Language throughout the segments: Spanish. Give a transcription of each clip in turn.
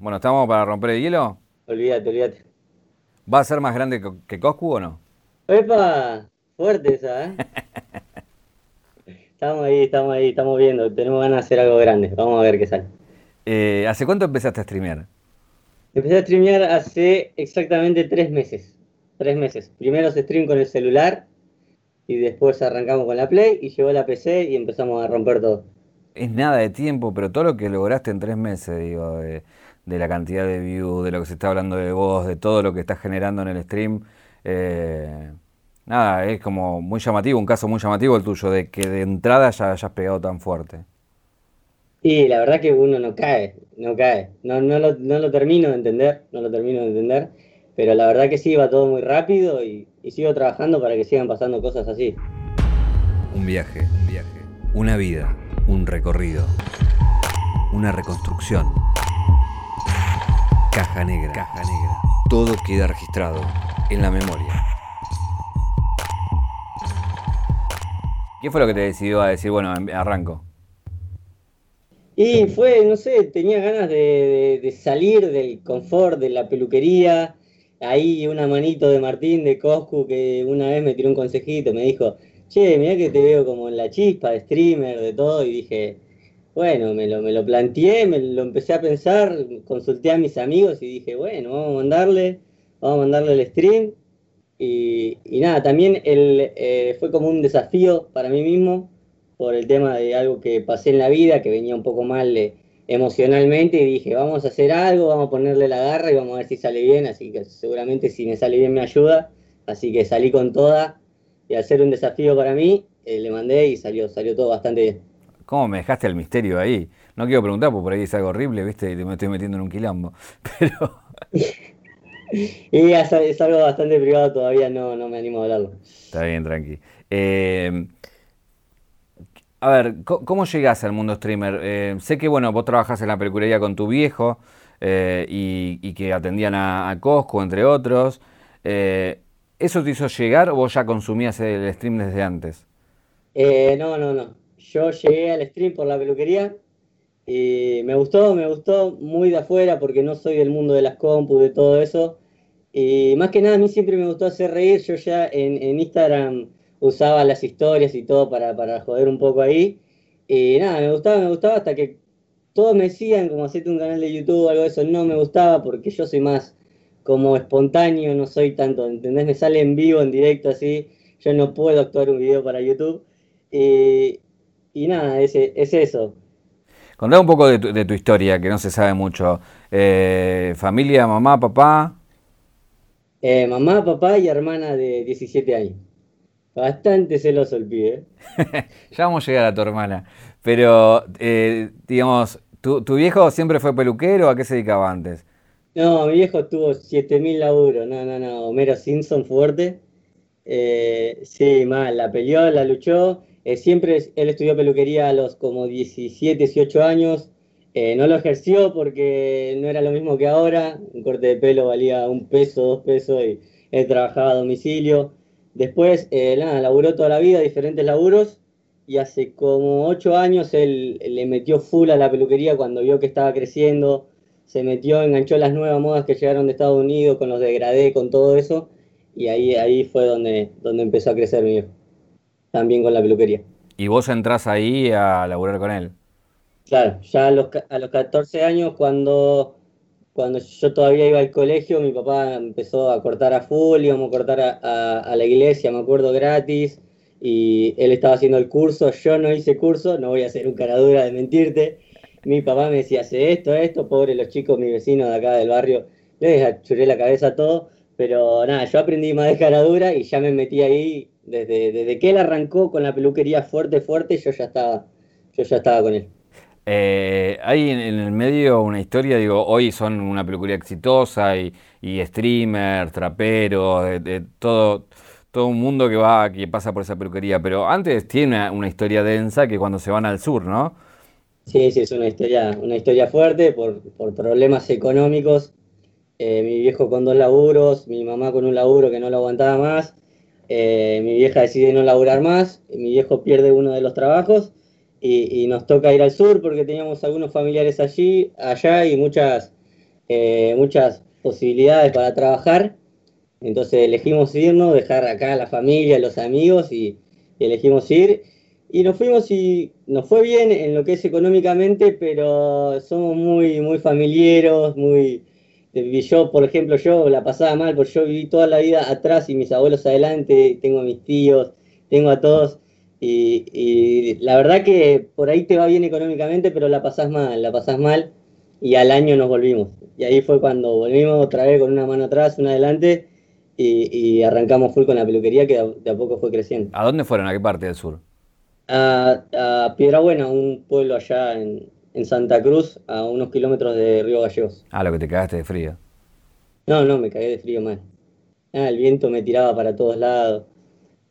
Bueno, ¿estamos para romper el hielo? Olvídate, olvídate. ¿Va a ser más grande que Coscu o no? ¡Epa! Fuerte esa, ¿eh? estamos ahí, estamos ahí, estamos viendo. Tenemos ganas de hacer algo grande. Vamos a ver qué sale. Eh, ¿Hace cuánto empezaste a streamear? Empecé a streamear hace exactamente tres meses. Tres meses. Primero se stream con el celular y después arrancamos con la Play y llegó la PC y empezamos a romper todo. Es nada de tiempo, pero todo lo que lograste en tres meses, digo, de, la cantidad de views, de lo que se está hablando de vos, de todo lo que estás generando en el stream, eh, nada, es como muy llamativo, un caso muy llamativo el tuyo, de que de entrada ya hayas pegado tan fuerte. Y la verdad que uno no cae, no cae. No, no, lo, no lo termino de entender, no lo termino de entender. Pero la verdad que sí, va todo muy rápido y, y sigo trabajando para que sigan pasando cosas así. Un viaje, un viaje. Una vida, un recorrido. Una reconstrucción. Caja negra. Caja negra. Todo queda registrado en la memoria. ¿Qué fue lo que te decidió a decir, bueno, em, arranco? Y fue, no sé, tenía ganas de, salir del confort de la peluquería. Ahí una manito de Martín de Coscu que una vez me tiró un consejito, me dijo, che, mira que te veo como en la chispa de streamer, de todo, y dije, bueno, me lo, me lo planteé, me lo empecé a pensar, consulté a mis amigos y dije, bueno, vamos a mandarle, vamos a mandarle el stream. Y, nada, también el, eh, fue como un desafío para mí mismo por el tema de algo que pasé en la vida, que venía un poco mal eh, emocionalmente, y dije, vamos a hacer algo, vamos a ponerle la garra y vamos a ver si sale bien, así que seguramente si me sale bien me ayuda, así que salí con toda, y al ser un desafío para mí, eh, le mandé y salió, salió todo bastante bien. ¿Cómo me dejaste el misterio ahí? No quiero preguntar, porque por ahí es algo horrible, ¿viste? Y me estoy metiendo en un quilombo. Pero. y es, algo bastante privado, todavía no, no me animo a hablarlo. Está bien, tranqui. Eh, a ver, ¿cómo llegas al mundo streamer? Eh, sé que, bueno, vos trabajás en la peluquería con tu viejo eh, y, que atendían a, Cosco, entre otros. ¿Eso te hizo llegar o vos ya consumías el stream desde antes? no, no, no. Yo llegué al stream por la peluquería y me gustó, me gustó muy de afuera porque no soy del mundo de las compus, de todo eso. Y más que nada a mí siempre me gustó hacer reír. Yo ya en, en Instagram usaba las historias y todo para, para joder un poco ahí. Y nada, me gustaba, me gustaba hasta que todos me decían como hacerte un canal de YouTube o algo de eso. No me gustaba porque yo soy más como espontáneo, no soy tanto, ¿entendés? Me sale en vivo, en directo así. Yo no puedo actuar un video para YouTube. Y nada, es, es eso. Contá un poco de tu, de tu, historia, que no se sabe mucho. Eh, familia, mamá, papá. Eh, mamá, papá y hermana de 17 años. Bastante celoso el pibe. ya vamos a llegar a tu hermana. Pero, eh, digamos, ¿tu, viejo siempre fue peluquero? ¿A qué se dedicaba antes? No, mi viejo tuvo 7000 laburos. No, no, no. Homero Simpson fuerte. Eh, sí, mal. La peleó, la luchó. Eh, siempre él estudió peluquería a los como 17, 18 años. no lo ejerció porque no era lo mismo que ahora. Un corte de pelo valía un peso, dos pesos y él trabajaba a domicilio. Después, eh, nada, laburó toda la vida, diferentes laburos, y hace como ocho años él, le metió full a la peluquería cuando vio que estaba creciendo, se metió, enganchó las nuevas modas que llegaron de Estados Unidos, con los degradé, con todo eso, y ahí, ahí fue donde, donde empezó a crecer mi hijo, también con la peluquería. ¿Y vos entrás ahí a laburar con él? Claro, ya a los, a los 14 años, cuando cuando yo todavía iba al colegio, mi papá empezó a cortar a full, íbamos a cortar a, la iglesia, me acuerdo, gratis, y él estaba haciendo el curso, yo no hice curso, no voy a hacer un caradura de mentirte. Mi papá me decía, hace esto, esto, pobre los chicos, mi vecino de acá del barrio, les achuré la cabeza a todo, pero nada, yo aprendí más de caradura y ya me metí ahí, desde, desde que él arrancó con la peluquería fuerte, fuerte, yo ya estaba, yo ya estaba con él. Eh, hay en, el medio una historia, digo, hoy son una peluquería exitosa y, y streamers, traperos, de, todo, todo un mundo que va, que pasa por esa peluquería, pero antes tiene una, historia densa que cuando se van al sur, ¿no? Sí, sí, es una historia, una historia fuerte por, problemas económicos. Eh, mi viejo con dos laburos, mi mamá con un laburo que no lo aguantaba más, eh, mi vieja decide no laburar más, mi viejo pierde uno de los trabajos y, nos toca ir al sur porque teníamos algunos familiares allí, allá y muchas, eh, muchas posibilidades para trabajar. Entonces elegimos irnos, dejar acá a la familia, los amigos y, elegimos ir. Y nos fuimos y nos fue bien en lo que es económicamente, pero somos muy, muy familiares, muy... Yo, por ejemplo, yo la pasaba mal porque yo viví toda la vida atrás y mis abuelos adelante, tengo a mis tíos, tengo a todos. Y, la verdad que por ahí te va bien económicamente, pero la pasás mal, la pasás mal. Y al año nos volvimos. Y ahí fue cuando volvimos otra vez con una mano atrás, una adelante. Y, arrancamos full con la peluquería que de a poco fue creciendo. ¿A dónde fueron? ¿A qué parte del sur? A, a Piedrabuena, un pueblo allá en, en, Santa Cruz, a unos kilómetros de Río Gallegos. Ah, lo que te cagaste de frío. No, no, me cagué de frío mal. Ah, el viento me tiraba para todos lados.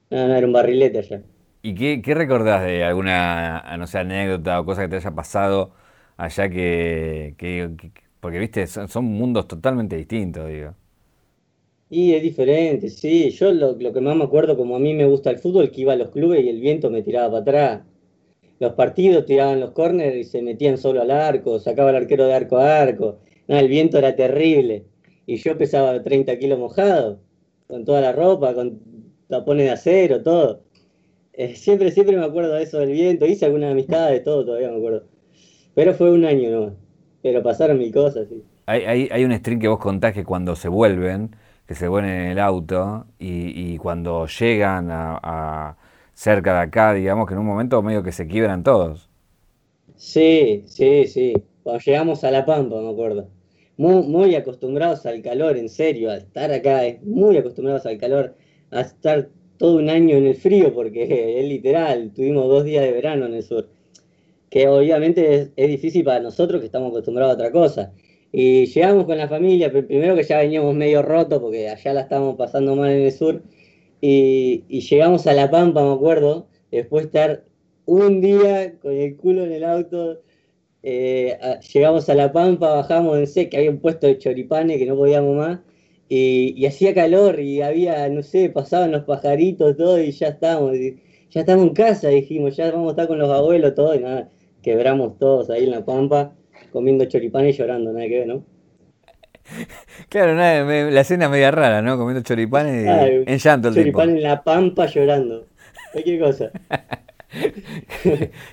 No, no, era un barrilete allá. ¿Y qué, qué recordás de alguna, no sé, anécdota o cosa que te haya pasado allá que, porque viste, son, mundos totalmente distintos, digo. Y es diferente, sí. Yo lo, que más me acuerdo, como a mí me gusta el fútbol, que iba a los clubes y el viento me tiraba para atrás. Los partidos tiraban los córneres y se metían solo al arco, sacaba el arquero de arco a arco. El viento era terrible. Y yo pesaba 30 kilos mojado, con toda la ropa, con tapones de acero, todo. Eh, siempre, siempre me acuerdo de eso del viento. Hice alguna amistad de todo, todavía me acuerdo. Pero fue un año nomás. Pero pasaron mil cosas, sí. Hay, hay, un stream que vos contás que cuando se vuelven, que se vuelven en el auto y, cuando llegan a, cerca de acá, digamos que en un momento medio que se quiebran todos. Sí, sí, sí. Cuando llegamos a La Pampa, me acuerdo. Muy, muy acostumbrados al calor, en serio, a estar acá, muy acostumbrados al calor, a estar todo un año en el frío, porque es literal, tuvimos dos días de verano en el sur, que obviamente es, difícil para nosotros que estamos acostumbrados a otra cosa. Y llegamos con la familia, primero que ya veníamos medio rotos, porque allá la estábamos pasando mal en el sur, y, llegamos a La Pampa, me acuerdo, después de estar un día con el culo en el auto, eh, llegamos a La Pampa, bajamos en sé que había un puesto de choripanes que no podíamos más, y, hacía calor y había, no sé, pasaban los pajaritos, todo, y ya estábamos, ya estamos en casa, dijimos, ya vamos a estar con los abuelos, todo, y nada, quebramos todos ahí en la pampa, comiendo choripanes y llorando, nada que ver, ¿no? Claro, la escena media rara, ¿no? Comiendo choripanes y en llanto el Choripán en la pampa llorando. Cualquier cosa.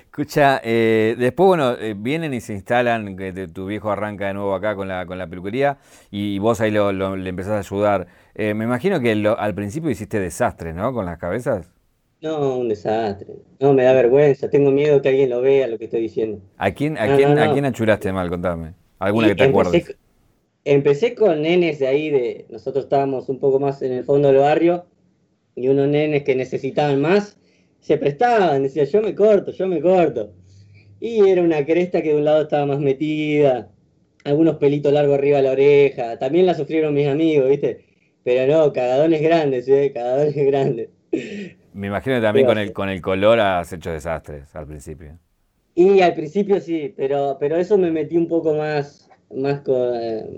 Escucha, eh, después, bueno, eh, vienen y se instalan, que tu viejo arranca de nuevo acá con la, con la peluquería y vos ahí lo, le empezás a ayudar. Eh, me imagino que al principio hiciste desastres, ¿no? Con las cabezas. No, un desastre. No, me da vergüenza. Tengo miedo que alguien lo vea lo que estoy diciendo. ¿A quién, a quién, ¿a quién achuraste mal? Contame. ¿Alguna que te acuerdes? Empecé con nenes de ahí, de nosotros estábamos un poco más en el fondo del barrio y unos nenes que necesitaban más se prestaban, decía, yo me corto, yo me corto. Y era una cresta que de un lado estaba más metida, algunos pelitos largos arriba de la oreja, también la sufrieron mis amigos, ¿viste? Pero no, cagadones grandes, ¿eh? Cagadones grandes. Me imagino que también con el, con el color has hecho desastres al principio. Y al principio sí, pero, pero eso me metí un poco más, más,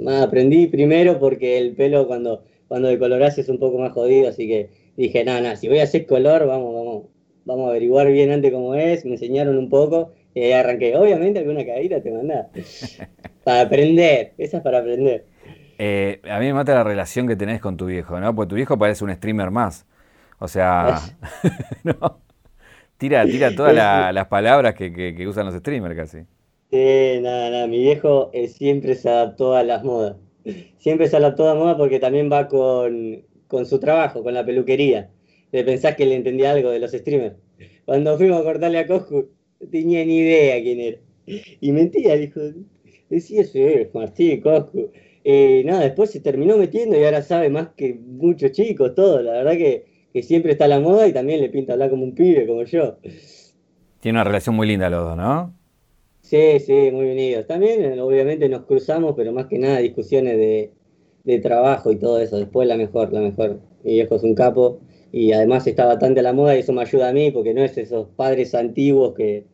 más aprendí primero porque el pelo cuando, cuando decolorás es un poco más jodido, así que dije, no, no, si voy a hacer color, vamos, vamos, vamos a averiguar bien antes cómo es, me enseñaron un poco y ahí arranqué. Obviamente alguna caída te manda para aprender, esa es para aprender. Eh, a mí me mata la relación que tenés con tu viejo, ¿no? Porque tu viejo parece un streamer más. O sea, ¿no? Tira, tira todas las palabras que, usan los streamers casi. Sí, nada, nada. Mi viejo eh, siempre se adaptó a las modas. Siempre se adaptó a la moda porque también va con, con su trabajo, con la peluquería de pensar que le entendía algo de los streamers. Cuando fuimos a cortarle a Coscu, no tenía ni idea quién era. Y mentía, dijo, decía eso, Martín, Coscu. Eh, nada, después se terminó metiendo y ahora sabe más que muchos chicos, todo. La verdad que, que siempre está a la moda y también le pinta hablar como un pibe, como yo. Tiene una relación muy linda los dos, ¿no? Sí, sí, muy unidos. También, obviamente, nos cruzamos, pero más que nada discusiones de, de trabajo y todo eso. Después la mejor, la mejor. Mi viejo es un capo y además está bastante a la moda y eso me ayuda a mí porque no es esos padres antiguos que,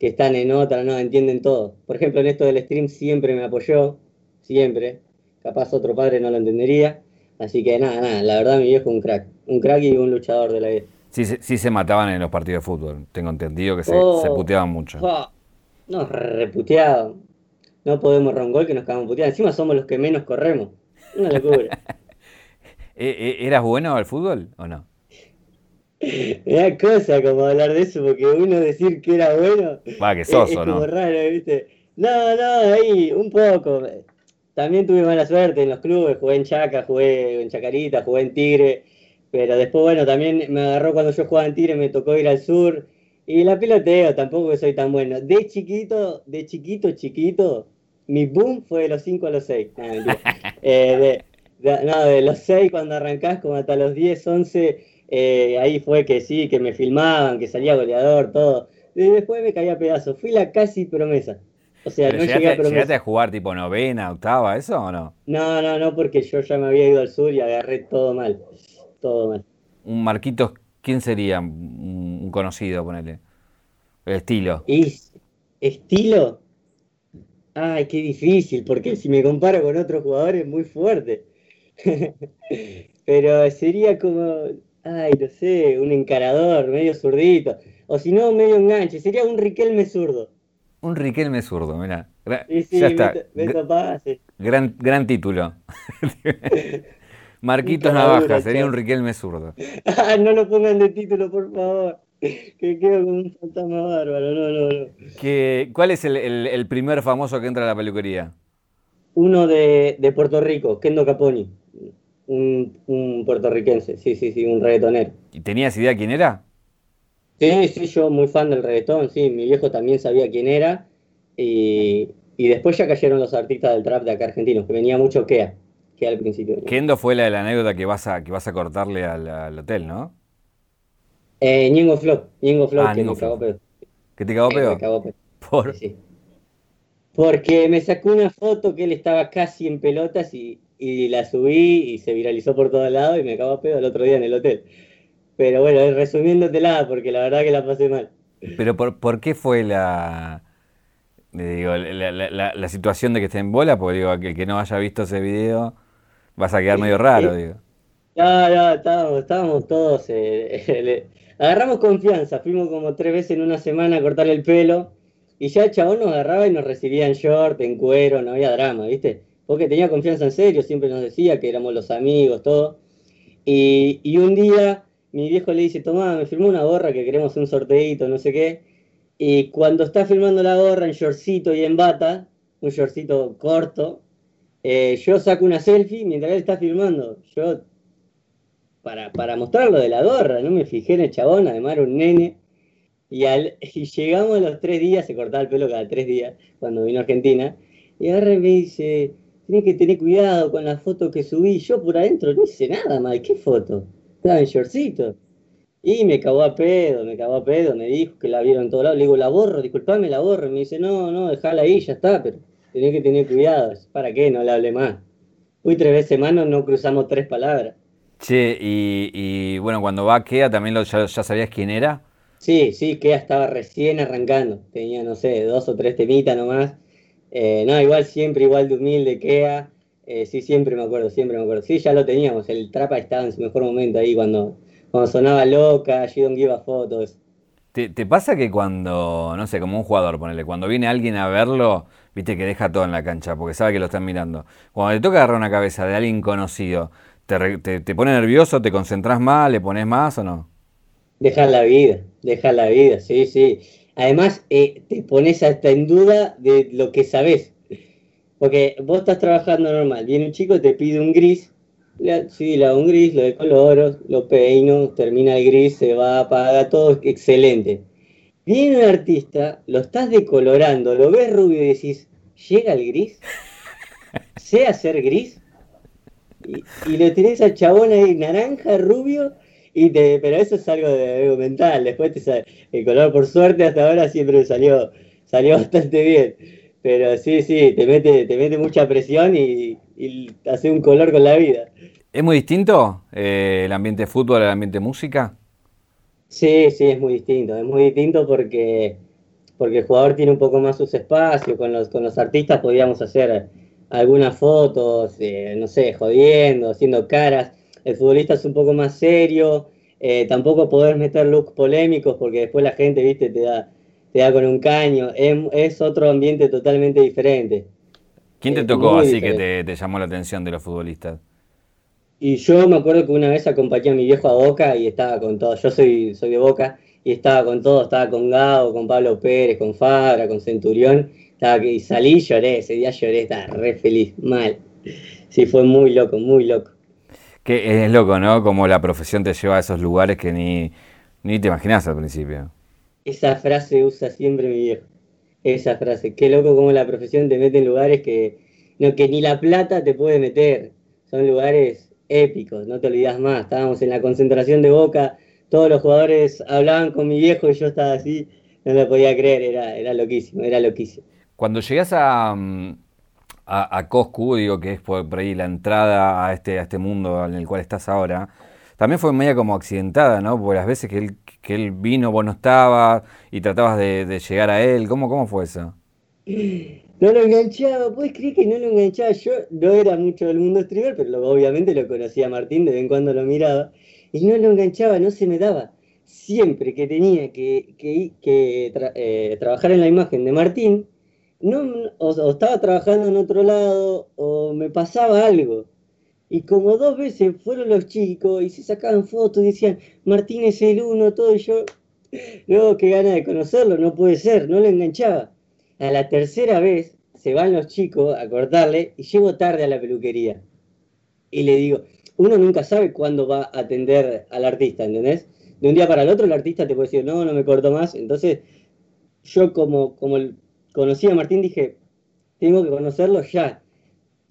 están en otra, no entienden todo. Por ejemplo, en esto del stream siempre me apoyó, siempre. Capaz otro padre no lo entendería. Así que nada, nada, la verdad mi viejo es un crack, un crack y un luchador de la vida. Sí, sí, se mataban en los partidos de fútbol, tengo entendido que se, oh, puteaban mucho. Oh, no, reputeaban. no podemos ron gol que nos cagamos puteando. Encima somos los que menos corremos. Una locura. ¿E- e- ¿Eras bueno al fútbol o no? Da cosa como hablar de eso, porque uno decir que era bueno Va, que es, sos es o como no. raro, ¿viste? No, no, ahí, un poco. También tuve mala suerte en los clubes, jugué en Chaca, jugué en Chacarita, jugué en Tigre, pero después, bueno, también me agarró cuando yo jugaba en Tigre, me tocó ir al sur, y la piloteo, tampoco soy tan bueno. De chiquito, de chiquito, chiquito, mi boom fue de los 5 a los 6. No. Eh, de, de- no, de los 6 cuando arrancás, como hasta los 10, 11, eh, ahí fue que sí, que me filmaban, que salía goleador, todo. Y después me caía a pedazos. Fui la casi promesa. O sea, ¿Pero no llegué a llegaste, promesa. llegaste a jugar tipo novena, octava, eso o no? No, no, no, porque yo ya me había ido al sur y agarré todo mal. Todo mal. Un Marquitos, ¿quién sería? Un, conocido, ponele. El estilo. Estilo. Ay, qué difícil, porque si me comparo con otros jugadores es muy fuerte. Pero sería como, ay, no sé, un encarador, medio zurdito. O si no, medio enganche. Sería un Riquelme zurdo. Un Riquelme zurdo, mira. Y sí, ya está. Paz, Gran, gran título. Marquitos Navaja, sería un Riquelme zurdo. Ah, no lo pongan de título, por favor. Que quedo como un fantasma bárbaro. No, no, no. ¿Qué- ¿Cuál es el, el- el primer famoso que entra a la peluquería? Uno de, de Puerto Rico, Kendo Caponi. Un, un puertorriquense, sí, sí, sí, un reggaetonero. ¿Y tenías idea quién era? Sí, sí, yo muy fan del reggaetón, sí, mi viejo también sabía quién era. Y, y después ya cayeron los artistas del trap de acá argentinos, que venía mucho Kea, Kea al principio. Kendo fue la de la anécdota que vas a, que vas a cortarle al, al hotel, ¿no? Eh, Ñengo Flow, Ñengo Flow, Ah, que Ñengo me cagó pedo. ¿Que te cagó Eh, me pedo? cagó pedo, Por... sí, sí. Porque me sacó una foto que él estaba casi en pelotas y, y la subí y se viralizó por todos lados y me cagó pedo el otro día en el hotel. Pero bueno, resumiéndotela, porque la verdad que la pasé mal. Pero por, ¿por qué fue la, digo, la, la- la- la situación de que esté en bola? Porque digo, que el que no haya visto ese video vas a quedar medio raro, digo. No, no, estábamos, estábamos todos. eh, le- agarramos confianza, fuimos como tres veces en una semana a cortar el pelo. Y ya el chabón nos agarraba y nos recibía en short, en cuero, no había drama, ¿viste? Porque tenía confianza en serio, siempre nos decía que éramos los amigos, todo. Y, y un día mi viejo le dice, tomá, me firmó una gorra que queremos un sorteito, no sé qué. Y cuando está firmando la gorra en shortcito y en bata, un shortcito corto, eh, yo saco una selfie mientras él está firmando. Yo para, para mostrarlo de la gorra, no me fijé en el chabón, además era un nene. Y, al, y llegamos a los tres días, se cortaba el pelo cada tres días cuando vino a Argentina. Y y me dice, tenés que tener cuidado con la foto que subí. Yo por adentro no hice nada mal, ¿qué foto? Estaba en shortcito. Y me cagó a pedo, me cagó a pedo, me dijo que la vieron en todos lados. Le digo, la borro, disculpame, la borro. Y me dice, no, no, dejala ahí, ya está, pero tenés que tener cuidado. ¿Para qué? No le hablé más. Fui tres veces más, no, cruzamos tres palabras. Che, y, y, bueno, cuando va Kea también lo- ya, ya sabías quién era. Sí, sí, Kea estaba recién arrancando. Tenía, no sé, dos o tres temitas nomás. Eh, no, igual siempre, igual de humilde Kea. Eh, sí, siempre me acuerdo, siempre me acuerdo. Sí, ya lo teníamos. El Trapa estaba en su mejor momento ahí cuando, cuando sonaba loca, She Don't Give a eso. ¿Te, pasa que cuando, no sé, como un jugador, ponele, cuando viene alguien a verlo, viste que deja todo en la cancha porque sabe que lo están mirando? Cuando te toca agarrar una cabeza de alguien conocido, ¿te, te, pone nervioso, te concentras más, le pones más o no? Dejar la vida, dejar la vida, sí, sí. Además, eh, te pones hasta en duda de lo que sabes. Porque vos estás trabajando normal, viene un chico, te pide un gris, le- sí, hago un gris, lo decoloro, lo peino, termina el gris, se va, apaga, todo excelente. Viene un artista, lo estás decolorando, lo ves rubio y decís, ¿llega el gris? ¿Sé hacer gris? Y, y lo tenés al chabón ahí naranja, rubio, y te, pero eso es algo de algo mental. Después te sale, el color, por suerte, hasta ahora siempre salió, salió bastante bien. Pero sí, sí, te mete, te mete mucha presión y, y hace un color con la vida. ¿Es muy distinto eh, el ambiente fútbol al ambiente música? Sí, sí, es muy distinto. Es muy distinto porque, porque el jugador tiene un poco más sus espacios. Con los, con los artistas podíamos hacer algunas fotos, eh, no sé, jodiendo, haciendo caras. El futbolista es un poco más serio. eh, tampoco poder meter looks polémicos porque después la gente, viste, te da, te da con un caño, es, otro ambiente totalmente diferente. ¿Quién te tocó así que te, te, llamó la atención de los futbolistas? Y yo me acuerdo que una vez acompañé a mi viejo a Boca y estaba con todo, yo soy, soy de Boca, y estaba con todo, estaba con Gao, con Pablo Pérez, con Fabra, con Centurión, estaba y salí y lloré, ese día lloré, estaba re feliz, mal. Sí, fue muy loco, muy loco. Que es loco, ¿no? Como la profesión te lleva a esos lugares que ni, ni te imaginas al principio. Esa frase usa siempre mi viejo. Esa frase. Qué loco como la profesión te mete en lugares que, no, que ni la plata te puede meter. Son lugares épicos, no te olvidas más. Estábamos en la concentración de Boca, todos los jugadores hablaban con mi viejo y yo estaba así, no lo podía creer, era, era loquísimo, era loquísimo. Cuando llegas a, a, Coscu, digo que es por, ahí la entrada a este, a este mundo en el cual estás ahora, también fue media como accidentada, ¿no? Porque las veces que él, que él vino, vos no estabas y tratabas de, llegar a él, ¿cómo, cómo fue eso? No lo enganchaba, ¿puedes creer que no lo enganchaba? Yo no era mucho del mundo streamer, pero obviamente lo conocía Martín, de vez en cuando lo miraba, y no lo enganchaba, no se me daba. Siempre que tenía que, que, eh, trabajar en la imagen de Martín, no, o, estaba trabajando en otro lado o me pasaba algo. Y como dos veces fueron los chicos y se sacaban fotos y decían, Martín es el uno, todo, y yo, luego qué gana de conocerlo, no puede ser, no lo enganchaba. A la tercera vez se van los chicos a cortarle y llego tarde a la peluquería. Y le digo, uno nunca sabe cuándo va a atender al artista, ¿entendés? De un día para el otro el artista te puede decir, no, no me corto más. Entonces, yo como, como conocí a Martín dije, tengo que conocerlo ya.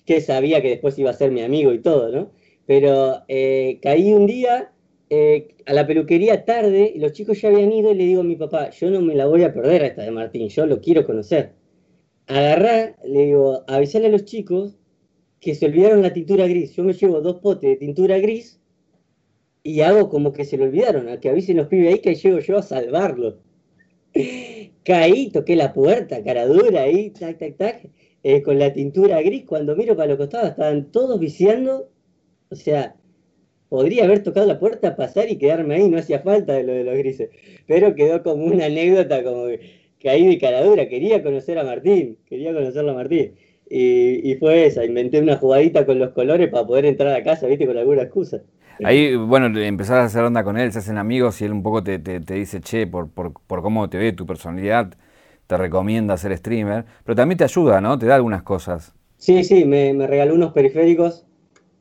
Que sabía que después iba a ser mi amigo y todo, ¿no? Pero eh, caí un día eh, a la peluquería tarde, los chicos ya habían ido y le digo a mi papá, yo no me la voy a perder a esta de Martín, yo lo quiero conocer. Agarrá, le digo, avisale a los chicos que se olvidaron la tintura gris. Yo me llevo dos potes de tintura gris y hago como que se lo olvidaron, a que avisen los pibes ahí que llego yo a salvarlo. Caí, toqué la puerta, cara dura ahí, tac, tac, tac, eh, con la tintura gris. Cuando miro para los costados estaban todos viciando. O sea, podría haber tocado la puerta, pasar y quedarme ahí, no hacía falta de lo de los grises. Pero quedó como una anécdota, como que caí de cara dura. Quería conocer a Martín, quería conocerlo a Martín. Y, fue esa, inventé una jugadita con los colores para poder entrar a casa, viste, con alguna excusa. Ahí, bueno, empezás a hacer onda con él, se hacen amigos y él un poco te, te, dice, che, por, por, por, cómo te ve, tu personalidad, te recomienda ser streamer, pero también te ayuda, ¿no? Te da algunas cosas. Sí, sí, me, me regaló unos periféricos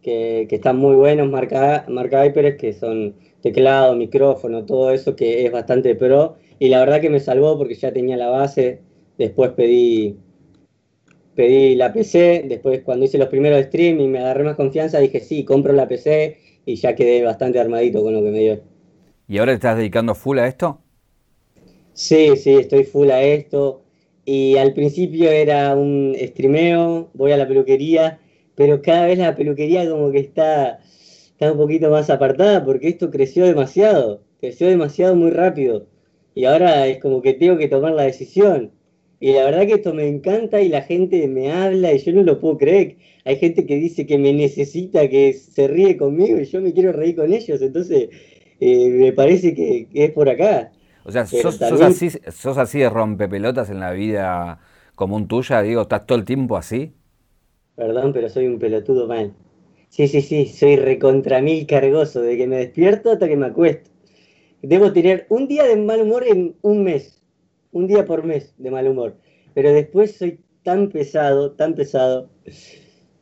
que, que están muy buenos, marca, marca Hyper, que son teclado, micrófono, todo eso que es bastante pro, y la verdad que me salvó porque ya tenía la base, después pedí pedí la PC, después cuando hice los primeros streams y me agarré más confianza, dije sí, compro la PC y ya quedé bastante armadito con lo que me dio. ¿Y ahora te estás dedicando full a esto? Sí, sí, estoy full a esto. Y al principio era un streameo, voy a la peluquería, pero cada vez la peluquería como que está, está un poquito más apartada porque esto creció demasiado, creció demasiado muy rápido. Y ahora es como que tengo que tomar la decisión y la verdad que esto me encanta y la gente me habla y yo no lo puedo creer. Hay gente que dice que me necesita, que se ríe conmigo y yo me quiero reír con ellos. Entonces, eh, me parece que, es por acá. O sea, sos, así, sos así de rompepelotas en la vida común tuya, digo, ¿estás todo el tiempo así? Perdón, pero soy un pelotudo mal. Sí, sí, sí, soy recontra mil cargoso, de que me despierto hasta que me acuesto. Debo tener un día de mal humor en un mes un día por mes de mal humor. Pero después soy tan pesado, tan pesado.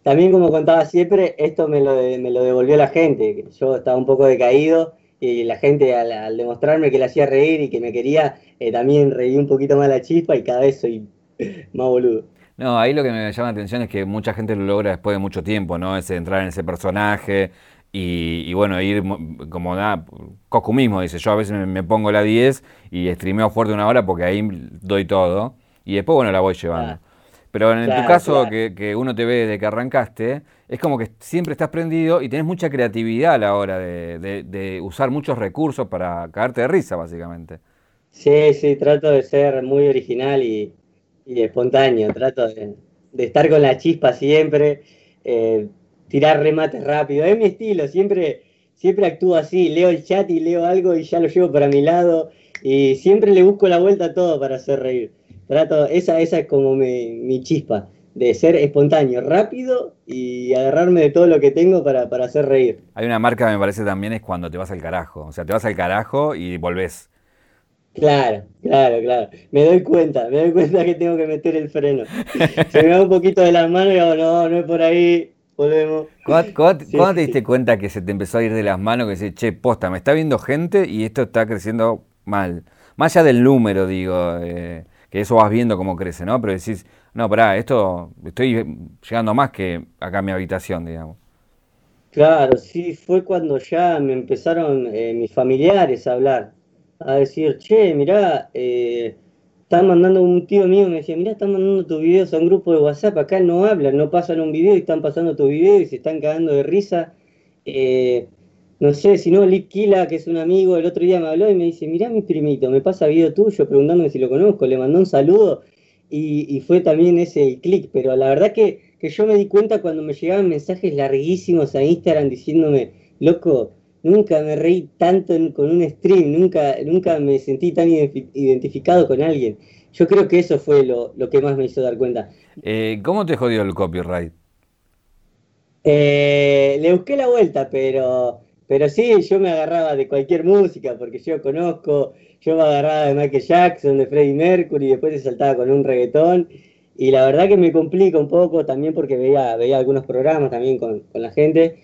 También como contaba siempre, esto me lo, me lo devolvió la gente. Yo estaba un poco decaído y la gente al, demostrarme que le hacía reír y que me quería, eh, también reí un poquito más la chispa y cada vez soy más boludo. No, ahí lo que me llama la atención es que mucha gente lo logra después de mucho tiempo, ¿no? Ese entrar en ese personaje, y, bueno, ir como nada, Coscu mismo dice, yo a veces me, pongo la 10 y streameo fuerte una hora porque ahí doy todo y después bueno la voy llevando. Pero en tu caso, que, uno te ve de que arrancaste, es como que siempre estás prendido y tenés mucha creatividad a la hora de, usar muchos recursos para caerte de risa, básicamente. Sí, sí, trato de ser muy original y, espontáneo, trato de, estar con la chispa siempre. Eh, tirar remates rápido. Es mi estilo, siempre, siempre actúo así, leo el chat y leo algo y ya lo llevo para mi lado Y siempre le busco la vuelta a todo para hacer reír. Trato, esa, esa es como mi, chispa, de ser espontáneo, rápido y agarrarme de todo lo que tengo para, para hacer reír. Hay una marca que me parece también es cuando te vas al carajo. O sea, te vas al carajo y volvés. Claro, claro, claro. Me doy cuenta, me doy cuenta que tengo que meter el freno. Se me va un poquito de las manos y digo, no, no es por ahí, volvemos. ¿Cuándo, te diste cuenta que se te empezó a ir de las manos, que dices, che, posta, me está viendo gente y esto está creciendo mal? Más allá del número, digo, eh, que eso vas viendo cómo crece, ¿no? Pero decís, no, pará, esto, estoy llegando más que acá a mi habitación, digamos. Claro, sí, fue cuando ya me empezaron eh, mis familiares a hablar a decir, che, mirá, eh, están mandando un tío mío, me decía, mirá, están mandando tus videos a un grupo de WhatsApp, acá no hablan, no pasan un video y están pasando tus videos y se están cagando de risa. Eh, no sé, si no, Lick Kila, que es un amigo, el otro día me habló y me dice, mirá mi primito, me pasa video tuyo preguntándome si lo conozco, le mandó un saludo y, fue también ese el clic, pero la verdad que, que yo me di cuenta cuando me llegaban mensajes larguísimos a Instagram diciéndome, loco, nunca me reí tanto con un stream, nunca, nunca me sentí tan identificado con alguien. Yo creo que eso fue lo, que más me hizo dar cuenta. Eh, ¿Cómo te jodió el copyright? Eh, le busqué la vuelta, pero, pero sí, yo me agarraba de cualquier música, porque yo conozco, yo me agarraba de Michael Jackson, de Freddie Mercury, y después se saltaba con un reggaetón. Y la verdad que me complica un poco también porque veía, veía algunos programas también con, con la gente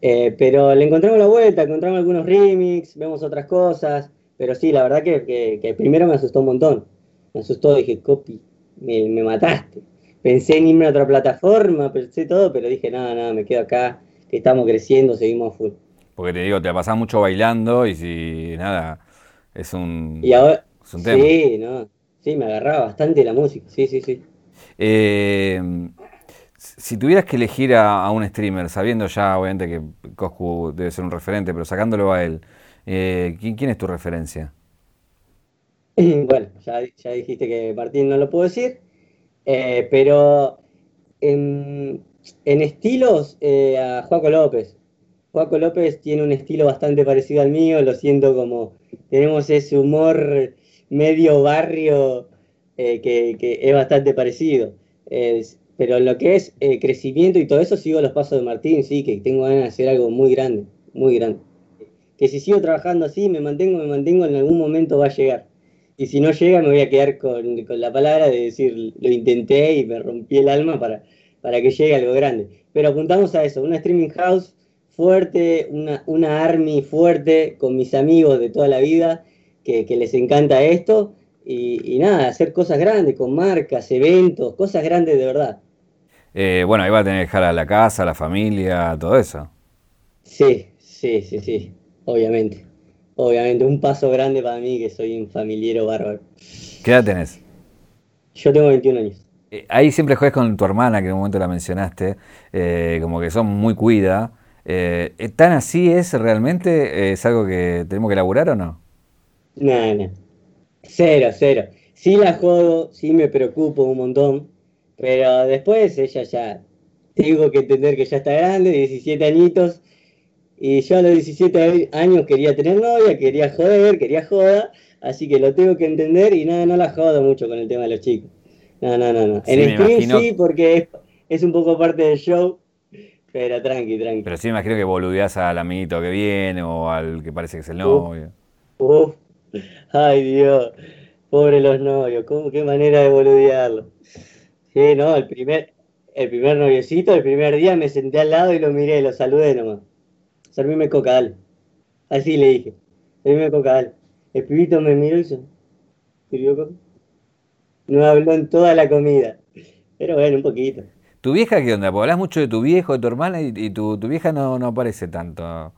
eh, pero le encontramos la vuelta, encontramos algunos remix, vemos otras cosas, pero sí, la verdad que, primero me asustó un montón. Me asustó, dije, copy, me, mataste. Pensé en irme a otra plataforma, pensé todo, pero dije, nada, nada, me quedo acá, que estamos creciendo, seguimos full. Porque te digo, te pasás mucho bailando y si nada, es un, y ahora, Sí, no, sí, me agarraba bastante la música, sí, sí, sí. Eh, si tuvieras que elegir a, un streamer, sabiendo ya obviamente que Coscu debe ser un referente, pero sacándolo a él, eh, ¿quién, es tu referencia? Bueno, ya, dijiste que Martín no lo puedo decir, eh, pero en, estilos eh, a Juaco López. Juaco López tiene un estilo bastante parecido al mío, lo siento como tenemos ese humor medio barrio que, es bastante parecido pero lo que es eh, crecimiento y todo eso, sigo los pasos de Martín, sí, que tengo ganas de hacer algo muy grande, muy grande. Que si sigo trabajando así, me mantengo, me mantengo, en algún momento va a llegar. Y si no llega, me voy a quedar con, la palabra de decir, lo intenté y me rompí el alma para, para que llegue algo grande. Pero apuntamos a eso, una streaming house fuerte, una, una army fuerte, con mis amigos de toda la vida, que, que les encanta esto. Y, y nada, hacer cosas grandes, con marcas, eventos, cosas grandes de verdad. Eh, bueno, ahí va a tener que dejar a la casa, a la familia, todo eso. Sí, sí, sí, sí, obviamente. Obviamente, un paso grande para mí que soy un familiero bárbaro. ¿Qué edad tenés? Yo tengo 21 años. Eh, ahí siempre juegas con tu hermana, que en un momento la mencionaste, eh, como que son muy cuida. ¿Tan así es realmente? ¿Es algo que tenemos que elaborar o no? No, no. Cero, cero. Sí la jodo, sí me preocupo un montón, pero después ella ya, tengo que entender que ya está grande, 17 añitos, y yo a los 17 años quería tener novia, quería joder, quería joda, así que lo tengo que entender y nada, no la jodo mucho con el tema de los chicos. No, no, no, no. en stream sí, porque es, un poco parte del show, pero tranqui, tranqui. Pero sí me imagino que boludeás al amiguito que viene o al que parece que es el novio. Uf, ay Dios, pobre los novios, ¿cómo, qué manera de boludearlo. Sí, no, el primer, el primer noviecito, el primer día me senté al lado y lo miré, lo saludé nomás. Servime coca, dale. Así le dije, servime coca, dale. El pibito me miró y se sirvió coca. No habló en toda la comida, pero bueno, un poquito. ¿Tu vieja qué onda? Porque hablas mucho de tu viejo, de tu hermana y, tu, vieja no, no aparece tanto.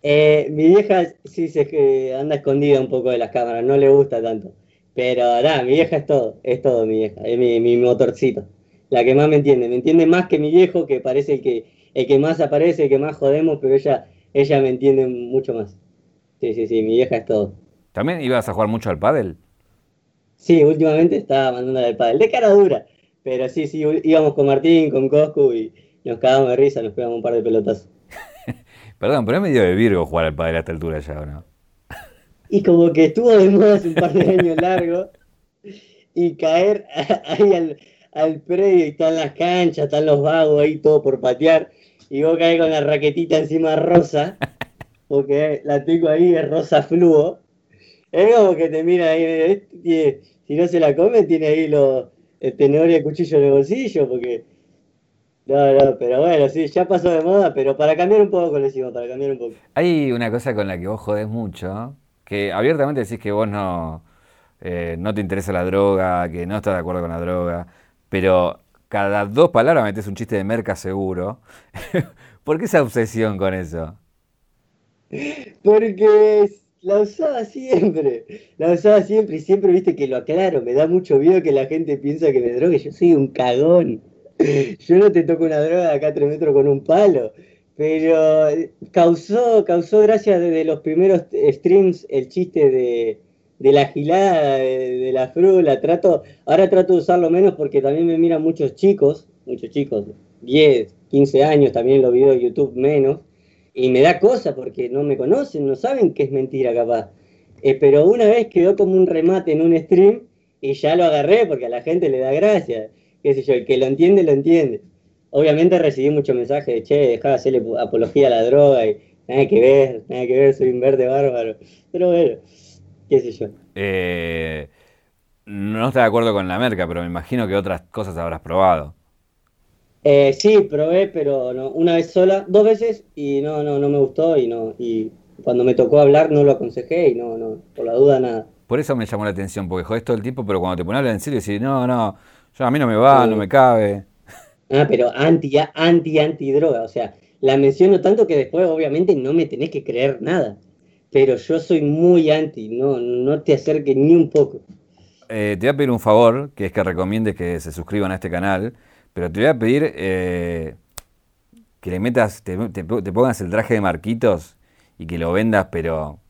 Eh, mi vieja sí se anda escondida un poco de las cámaras, no le gusta tanto. Pero nada, mi vieja es todo, es todo mi vieja, es mi, motorcito. La que más me entiende, me entiende más que mi viejo, que parece el que, el que más aparece, el que más jodemos, pero ella, ella me entiende mucho más. Sí, sí, sí, mi vieja es todo. ¿También ibas a jugar mucho al pádel? Sí, últimamente estaba mandando al pádel, de cara dura. Pero sí, sí, íbamos con Martín, con Coscu y nos cagábamos de risa, nos pegamos un par de pelotas. Perdón, pero es medio de Virgo jugar al pádel a esta altura ya, ¿o no? y como que estuvo de moda hace un par de años largo, y caer ahí al, al predio y están las canchas, están los vagos ahí todo por patear, y vos caes con la raquetita encima rosa, porque la tengo ahí, es rosa fluo, es como que te mira ahí, si no se la come, tiene ahí los el tenedor y el cuchillo en el bolsillo, porque... No, no, pero bueno, sí, ya pasó de moda, pero para cambiar un poco, le decimos, para cambiar un poco. Hay una cosa con la que vos jodés mucho, que abiertamente decís que vos no, eh, no te interesa la droga, que no estás de acuerdo con la droga, pero cada dos palabras metes un chiste de merca seguro. ¿Por qué esa obsesión con eso? Porque la usaba siempre, la usaba siempre y siempre viste que lo aclaro, me da mucho miedo que la gente piensa que me drogue, yo soy un cagón, yo no te toco una droga de acá a tres metros con un palo, pero causó, causó gracias desde los primeros streams el chiste de, de la gilada, de, la frula, trato, ahora trato de usarlo menos porque también me miran muchos chicos, muchos chicos, 10, 15 años, también los videos de YouTube menos, y me da cosa porque no me conocen, no saben que es mentira capaz. Eh, pero una vez quedó como un remate en un stream y ya lo agarré porque a la gente le da gracia, qué sé yo, el que lo entiende, lo entiende. Obviamente recibí muchos mensajes de, che, dejá de hacerle apología a la droga y nada que ver, nada que ver, soy un verde bárbaro. Pero bueno, qué sé yo. Eh, no estoy de acuerdo con la merca, pero me imagino que otras cosas habrás probado. Eh, sí, probé, pero no, una vez sola, dos veces y no, no, no me gustó y no, y cuando me tocó hablar no lo aconsejé y no, no, por la duda nada. Por eso me llamó la atención, porque jodés todo el tiempo, pero cuando te pones a hablar en serio decís, no, no, yo, a mí no me va, no me cabe. Ah, pero anti, anti, anti droga, o sea, la menciono tanto que después obviamente no me tenés que creer nada, pero yo soy muy anti, no, no te acerques ni un poco. Eh, te voy a pedir un favor, que es que recomiendes que se suscriban a este canal pero te voy a pedir eh, que le metas, te, pongas el traje de Marquitos y que lo vendas, pero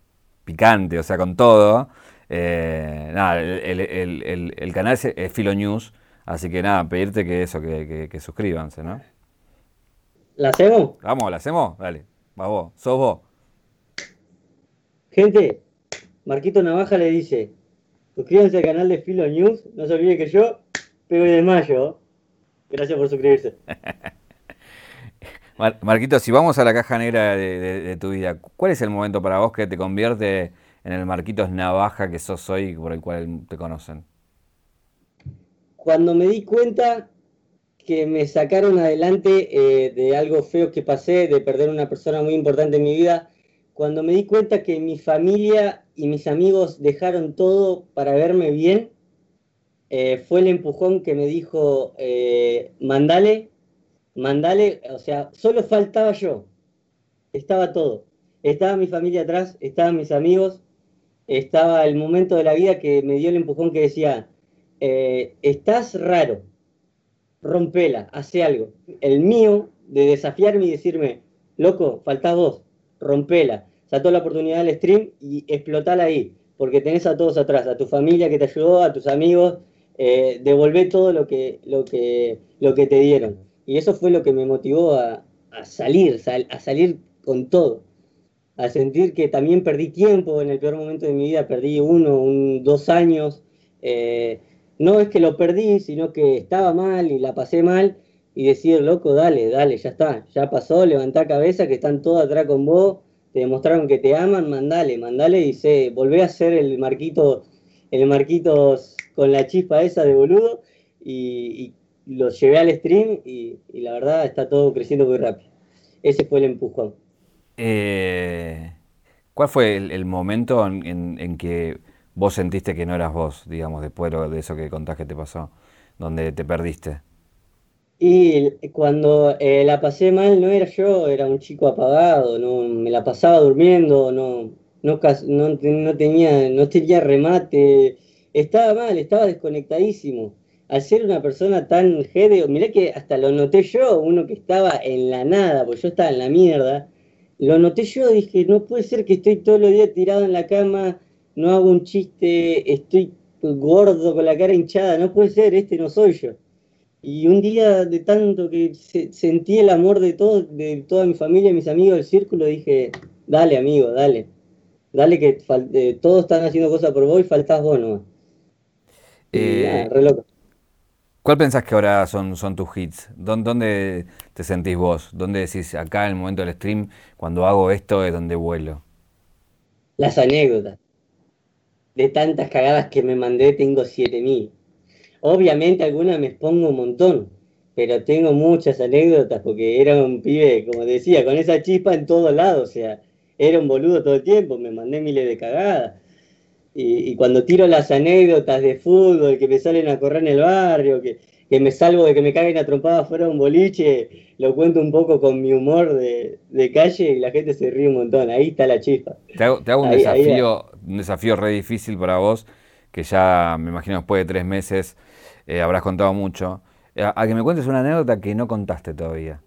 picante, o sea, con todo. Eh, nada, el, canal es, Filo News, así que nada, pedirte que eso, que, que, suscríbanse, ¿no? ¿La hacemos? Vamos, ¿la hacemos? Dale, va vos, sos vos. Gente, Marquito Navaja le dice, suscríbanse al canal de Filo News, no se olviden que yo pego de mayo. Gracias por suscribirse. Marquito, si vamos a la caja negra de, tu vida, ¿cuál es el momento para vos que te convierte en el Marquitos Navaja que sos hoy por el cual te conocen? Cuando me di cuenta que me sacaron adelante eh, de algo feo que pasé, de perder una persona muy importante en mi vida, cuando me di cuenta que mi familia y mis amigos dejaron todo para verme bien, eh, fue el empujón que me dijo, eh, mandale, mandale, o sea, solo faltaba yo, estaba todo. Estaba mi familia atrás, estaban mis amigos, estaba el momento de la vida que me dio el empujón que decía, eh, estás raro, rompela, hace algo. El mío de desafiarme y decirme, loco, faltás vos, rompela. Saltó la oportunidad del stream y explotala ahí, porque tenés a todos atrás, a tu familia que te ayudó, a tus amigos, eh, todo lo que, lo, que, lo que te dieron. Y eso fue lo que me motivó a, salir, a salir con todo, a sentir que también perdí tiempo en el peor momento de mi vida, perdí uno, un, dos años. Eh, no es que lo perdí, sino que estaba mal y la pasé mal y decir, loco, dale, dale, ya está, ya pasó, levantá cabeza, que están todos atrás con vos, te demostraron que te aman, mandale, mandale y se, volvé a ser el marquito, el marquitos con la chispa esa de boludo y, los llevé al stream y, la verdad está todo creciendo muy rápido. Ese fue el empujón. Eh, ¿Cuál fue el, momento en, que vos sentiste que no eras vos, digamos, después de eso que contás que te pasó, donde te perdiste? Y cuando eh, la pasé mal no era yo, era un chico apagado, no me la pasaba durmiendo, no, no, no, no tenía, no tenía remate, estaba mal, estaba desconectadísimo. Al ser una persona tan jede, mirá que hasta lo noté yo, uno que estaba en la nada, porque yo estaba en la mierda, lo noté yo, dije, no puede ser que estoy todo el día tirado en la cama, no hago un chiste, estoy gordo con la cara hinchada, no puede ser, este no soy yo. Y un día de tanto que sentí el amor de todo, de toda mi familia, mis amigos del círculo, dije, dale amigo, dale, Dale que eh, todos están haciendo cosas por vos y faltás vos nomás. Eh, re loco. ¿Cuál pensás que ahora son, son tus hits? ¿Dónde te sentís vos? ¿Dónde decís acá en el momento del stream, cuando hago esto es donde vuelo? Las anécdotas. De tantas cagadas que me mandé, tengo 7000. Obviamente algunas me expongo un montón, pero tengo muchas anécdotas porque era un pibe, como decía, con esa chispa en todos lados. O sea, era un boludo todo el tiempo, me mandé miles de cagadas. Y, cuando tiro las anécdotas de fútbol, que me salen a correr en el barrio, que, me salvo de que me caguen a trompadas fuera de un boliche, lo cuento un poco con mi humor de, calle y la gente se ríe un montón. Ahí está la chispa. Te hago, un, desafío, un desafío re difícil para vos, que ya me imagino después de tres meses eh, habrás contado mucho. A, a, que me cuentes una anécdota que no contaste todavía.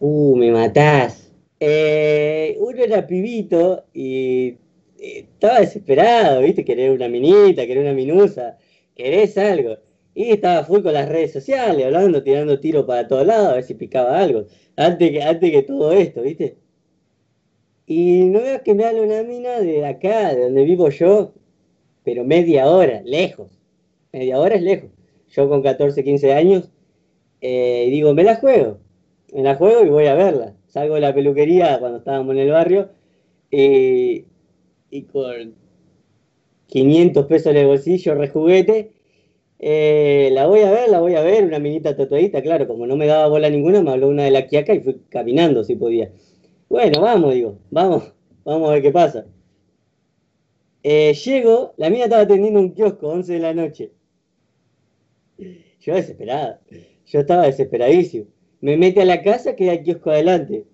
Uh, me matás. Eh, uno era pibito y estaba desesperado, ¿viste? Querer una minita, querer una minusa, querés algo. Y estaba full con las redes sociales, hablando, tirando tiro para todos lados, a ver si picaba algo. Antes que, antes que todo esto, ¿viste? Y no veo que me hable una mina de acá, de donde vivo yo, pero media hora, lejos. Media hora es lejos. Yo con 14, 15 años, eh, digo, me la juego. Me la juego y voy a verla. Salgo de la peluquería cuando estábamos en el barrio. y y con 500 pesos en el bolsillo, rejuguete. Eh, la voy a ver, la voy a ver, una minita tatuadita, claro, como no me daba bola ninguna, me habló una de la quiaca y fui caminando si podía. Bueno, vamos, digo, vamos, vamos a ver qué pasa. Eh, llego, la mina estaba atendiendo un kiosco, 11 de la noche. Yo desesperada, yo estaba desesperadísimo. Me mete a la casa, queda el kiosco adelante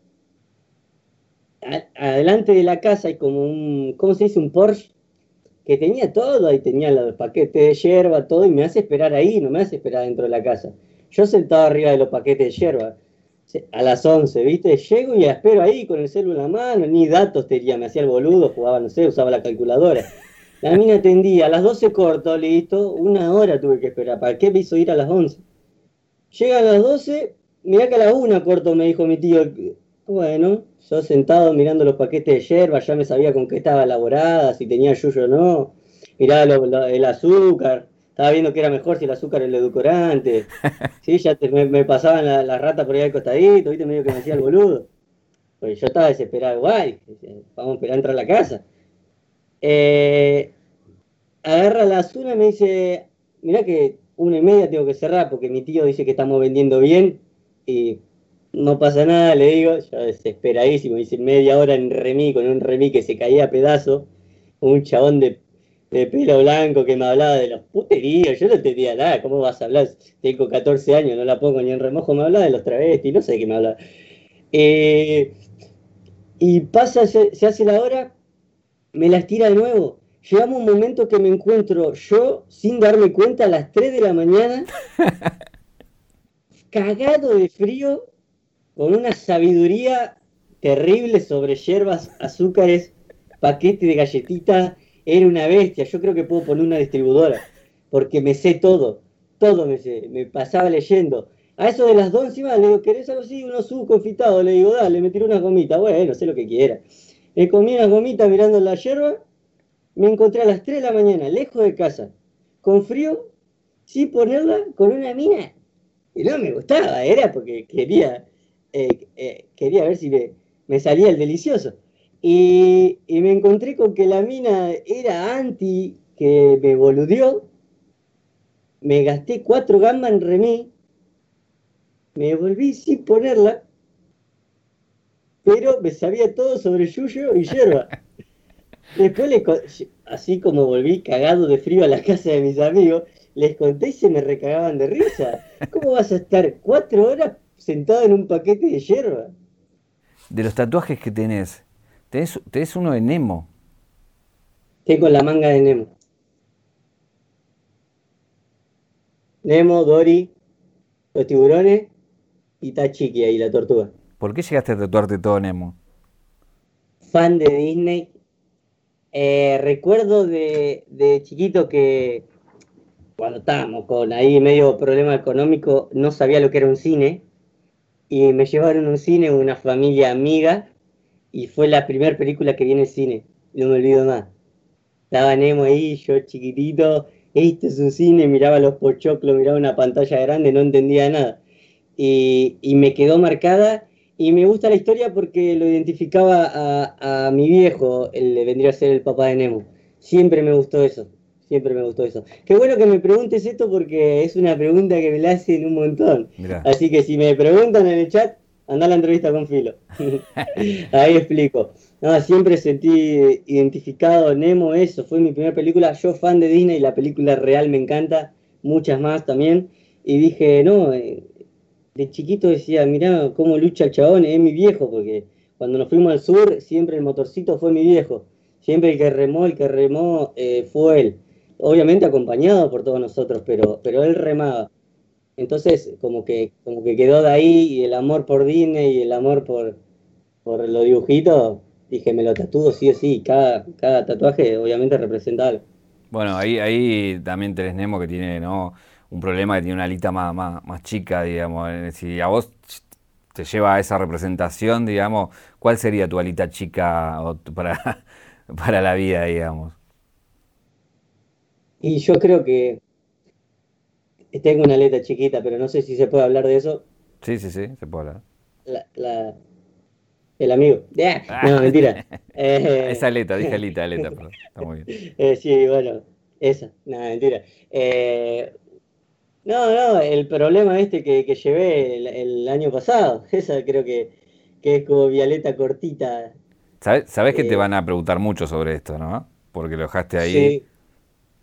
adelante de la casa hay como un, ¿cómo se dice? Un Porsche que tenía todo, ahí tenía los paquetes de hierba, todo, y me hace esperar ahí, no me hace esperar dentro de la casa. Yo sentado arriba de los paquetes de hierba, a las 11, ¿viste? Llego y espero ahí con el celular en la mano, ni datos tenía, me hacía el boludo, jugaba, no sé, usaba la calculadora. La mina atendía, a las 12 corto, listo, una hora tuve que esperar, ¿para qué me hizo ir a las 11? Llega a las 12, mirá que a las 1 corto, me dijo mi tío, bueno, yo sentado mirando los paquetes de yerba, ya me sabía con qué estaba elaborada, si tenía yuyo o no. Miraba el azúcar, estaba viendo que era mejor si el azúcar o el edulcorante. Sí, ya me, pasaban las la ratas por ahí al costadito, viste, medio que me hacía el boludo. Pues yo estaba desesperado igual, vamos a esperar a entrar a la casa. Eh, agarra la azuna y me dice, mirá que una y media tengo que cerrar porque mi tío dice que estamos vendiendo bien y no pasa nada, le digo, yo desesperadísimo, hice media hora en remí, con un remí que se caía a pedazo, un chabón de, pelo blanco que me hablaba de los puteríos, yo no entendía nada, ¿cómo vas a hablar? Tengo 14 años, no la pongo ni en remojo, me hablaba de los travestis, no sé de qué me hablaba. Eh, y pasa, se, se, hace la hora, me las tira de nuevo. Llegamos un momento que me encuentro yo, sin darme cuenta, a las 3 de la mañana, cagado de frío, con una sabiduría terrible sobre hierbas, azúcares, paquete de galletitas, era una bestia. Yo creo que puedo poner una distribuidora, porque me sé todo, todo me sé, me pasaba leyendo. A eso de las dos encima le digo, ¿querés algo así? Uno suco confitado, le digo, dale, me tiró una gomita, bueno, sé lo que quiera. Me comí una gomita mirando la hierba, me encontré a las 3 de la mañana, lejos de casa, con frío, sin ponerla, con una mina. Y no me gustaba, era porque quería eh, eh, quería ver si me, salía el delicioso. Y, me encontré con que la mina era anti, que me boludeó. Me gasté cuatro gambas en remí. Me volví sin ponerla. Pero me sabía todo sobre yuyo y hierba. Después, así como volví cagado de frío a la casa de mis amigos, les conté y se me recagaban de risa. ¿Cómo vas a estar cuatro horas sentado en un paquete de hierba. De los tatuajes que tenés, tenés, uno de Nemo. Tengo la manga de Nemo. Nemo, Dory, los tiburones y Tachiki ahí, la tortuga. ¿Por qué llegaste a tatuarte todo Nemo? Fan de Disney. Eh, recuerdo de, de chiquito que cuando estábamos con ahí medio problema económico, no sabía lo que era un cine y me llevaron a un cine una familia amiga y fue la primera película que vi en el cine. no me olvido más. Estaba Nemo ahí, yo chiquitito, esto es un cine, miraba los pochoclos, miraba una pantalla grande, no entendía nada. Y, y me quedó marcada y me gusta la historia porque lo identificaba a, a mi viejo, el, vendría a ser el papá de Nemo. Siempre me gustó eso, siempre me gustó eso. Qué bueno que me preguntes esto porque es una pregunta que me la hacen un montón. Así que si me preguntan en el chat, anda a la entrevista con Filo. Ahí explico. No, siempre sentí identificado Nemo, eso fue mi primera película. Yo fan de Disney, la película real me encanta, muchas más también. Y dije, no, eh, de chiquito decía, mirá cómo lucha el chabón, es mi viejo, porque cuando nos fuimos al sur, siempre el motorcito fue mi viejo. Siempre el que remó, el que remó eh, fue él. Obviamente acompañado por todos nosotros, pero, pero él remaba. Entonces, como que, como que quedó de ahí y el amor por Disney y el amor por, por los dibujitos dije, me lo tatúo sí o sí, cada, cada tatuaje obviamente representa. Bueno, ahí, ahí también tenés Nemo que tiene ¿no? un problema que tiene una alita más, más, chica, digamos. Si a vos te lleva a esa representación, digamos, ¿cuál sería tu alita chica para, para la vida, digamos? Y yo creo que tengo una aleta chiquita, pero no sé si se puede hablar de eso. Sí, sí, sí, se puede hablar. la, el amigo. Ah. No, mentira. Eh, esa aleta, dije aleta, aleta, perdón. Está muy bien. Eh, sí, bueno, esa. No, mentira. Eh, no, no, el problema este que, que llevé el, año pasado. Esa creo que, que es como violeta cortita. ¿Sabes, sabes que te van a preguntar mucho sobre esto, no? Porque lo dejaste ahí. Sí,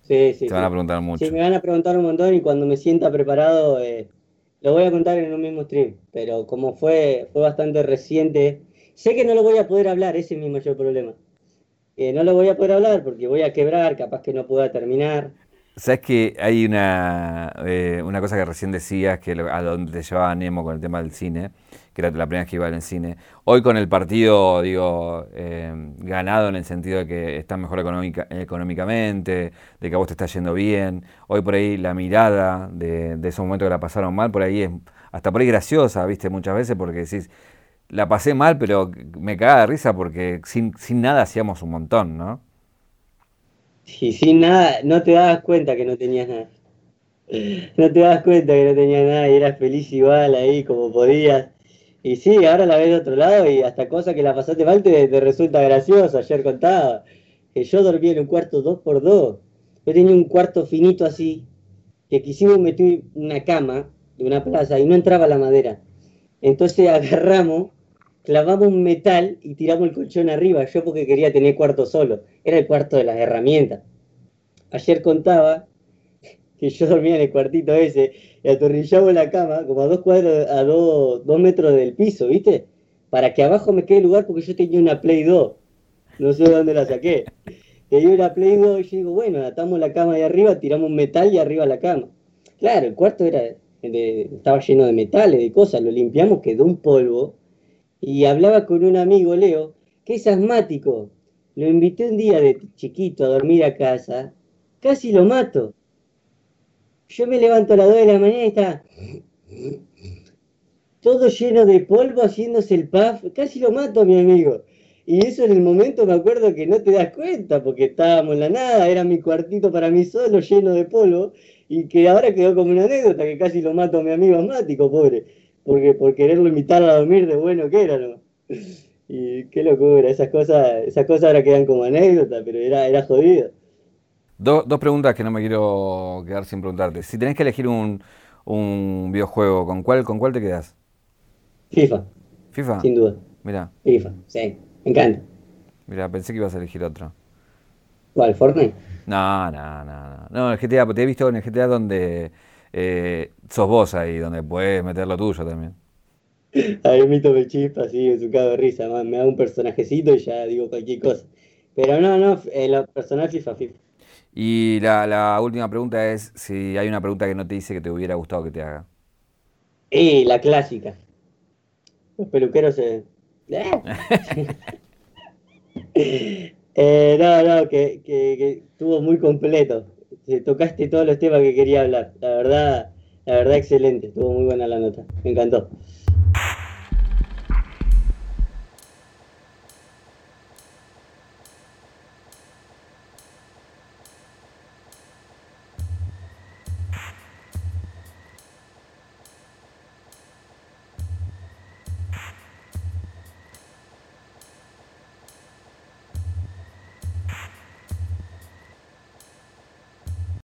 sí. sí te van a preguntar mucho. Sí, me van a preguntar un montón y cuando me sienta preparado lo voy a contar en un mismo stream. Pero como fue, fue bastante reciente Sé que no lo voy a poder hablar, ese es mi mayor problema. Eh, no lo voy a poder hablar porque voy a quebrar, capaz que no pueda terminar. Sabes que hay una, eh, una cosa que recién decías, que a donde te llevaba Nemo con el tema del cine, que era la primera vez que iba al cine. Hoy con el partido, digo, eh, ganado en el sentido de que estás mejor económicamente, de que a vos te está yendo bien. Hoy por ahí la mirada de, de esos momentos que la pasaron mal, por ahí es hasta por ahí graciosa, viste, muchas veces, porque decís, la pasé mal, pero me cagaba de risa porque sin, sin nada hacíamos un montón, ¿no? Y sin nada, no te dabas cuenta que no tenías nada. No te das cuenta que no tenías nada y eras feliz igual ahí como podías. Y sí, ahora la ves de otro lado y hasta cosas que la pasaste mal te, resulta gracioso. Ayer contaba que yo dormía en un cuarto dos por dos. Yo tenía un cuarto finito así, que quisimos meter una cama de una plaza y no entraba la madera. Entonces agarramos clavamos un metal y tiramos el colchón arriba, yo porque quería tener cuarto solo, era el cuarto de las herramientas. Ayer contaba que yo dormía en el cuartito ese y atornillaba la cama como a dos cuadros, a dos, metros del piso, ¿viste? Para que abajo me quede lugar porque yo tenía una Play 2, no sé dónde la saqué. Tenía una Play 2 y yo digo, bueno, atamos la cama de arriba, tiramos un metal y arriba la cama. Claro, el cuarto era estaba lleno de metales, de cosas, lo limpiamos, quedó un polvo y hablaba con un amigo, Leo, que es asmático. Lo invité un día de chiquito a dormir a casa, casi lo mato. Yo me levanto a las 2 de la mañana y está todo lleno de polvo haciéndose el puff, casi lo mato a mi amigo. Y eso en el momento me acuerdo que no te das cuenta, porque estábamos en la nada, era mi cuartito para mí solo, lleno de polvo, y que ahora quedó como una anécdota que casi lo mato a mi amigo asmático, pobre porque por quererlo invitar a dormir de bueno que era, ¿no? Y qué locura, esas cosas, esas cosas ahora quedan como anécdota, pero era, era jodido. dos preguntas que no me quiero quedar sin preguntarte. Si tenés que elegir un, un videojuego, ¿con cuál, ¿con cuál te quedas? FIFA. ¿FIFA? Sin duda. Mira. FIFA, sí, me encanta. Mira, pensé que ibas a elegir otro. ¿Cuál? ¿Fortnite? No, no, no, no. No, el GTA, te he visto en el GTA donde eh, sos vos ahí, donde puedes meter lo tuyo también. Ahí mito me chispa, sí, es un cago de risa, me da un personajecito y ya digo cualquier cosa. Pero no, no, el eh, personaje FIFA, FIFA. Y la, última pregunta es si hay una pregunta que no te dice que te hubiera gustado que te haga. Eh, la clásica. Los peluqueros se... eh, no, no, que, que, que estuvo muy completo tocaste todos los temas que quería hablar. La verdad, la verdad excelente, estuvo muy buena la nota, me encantó.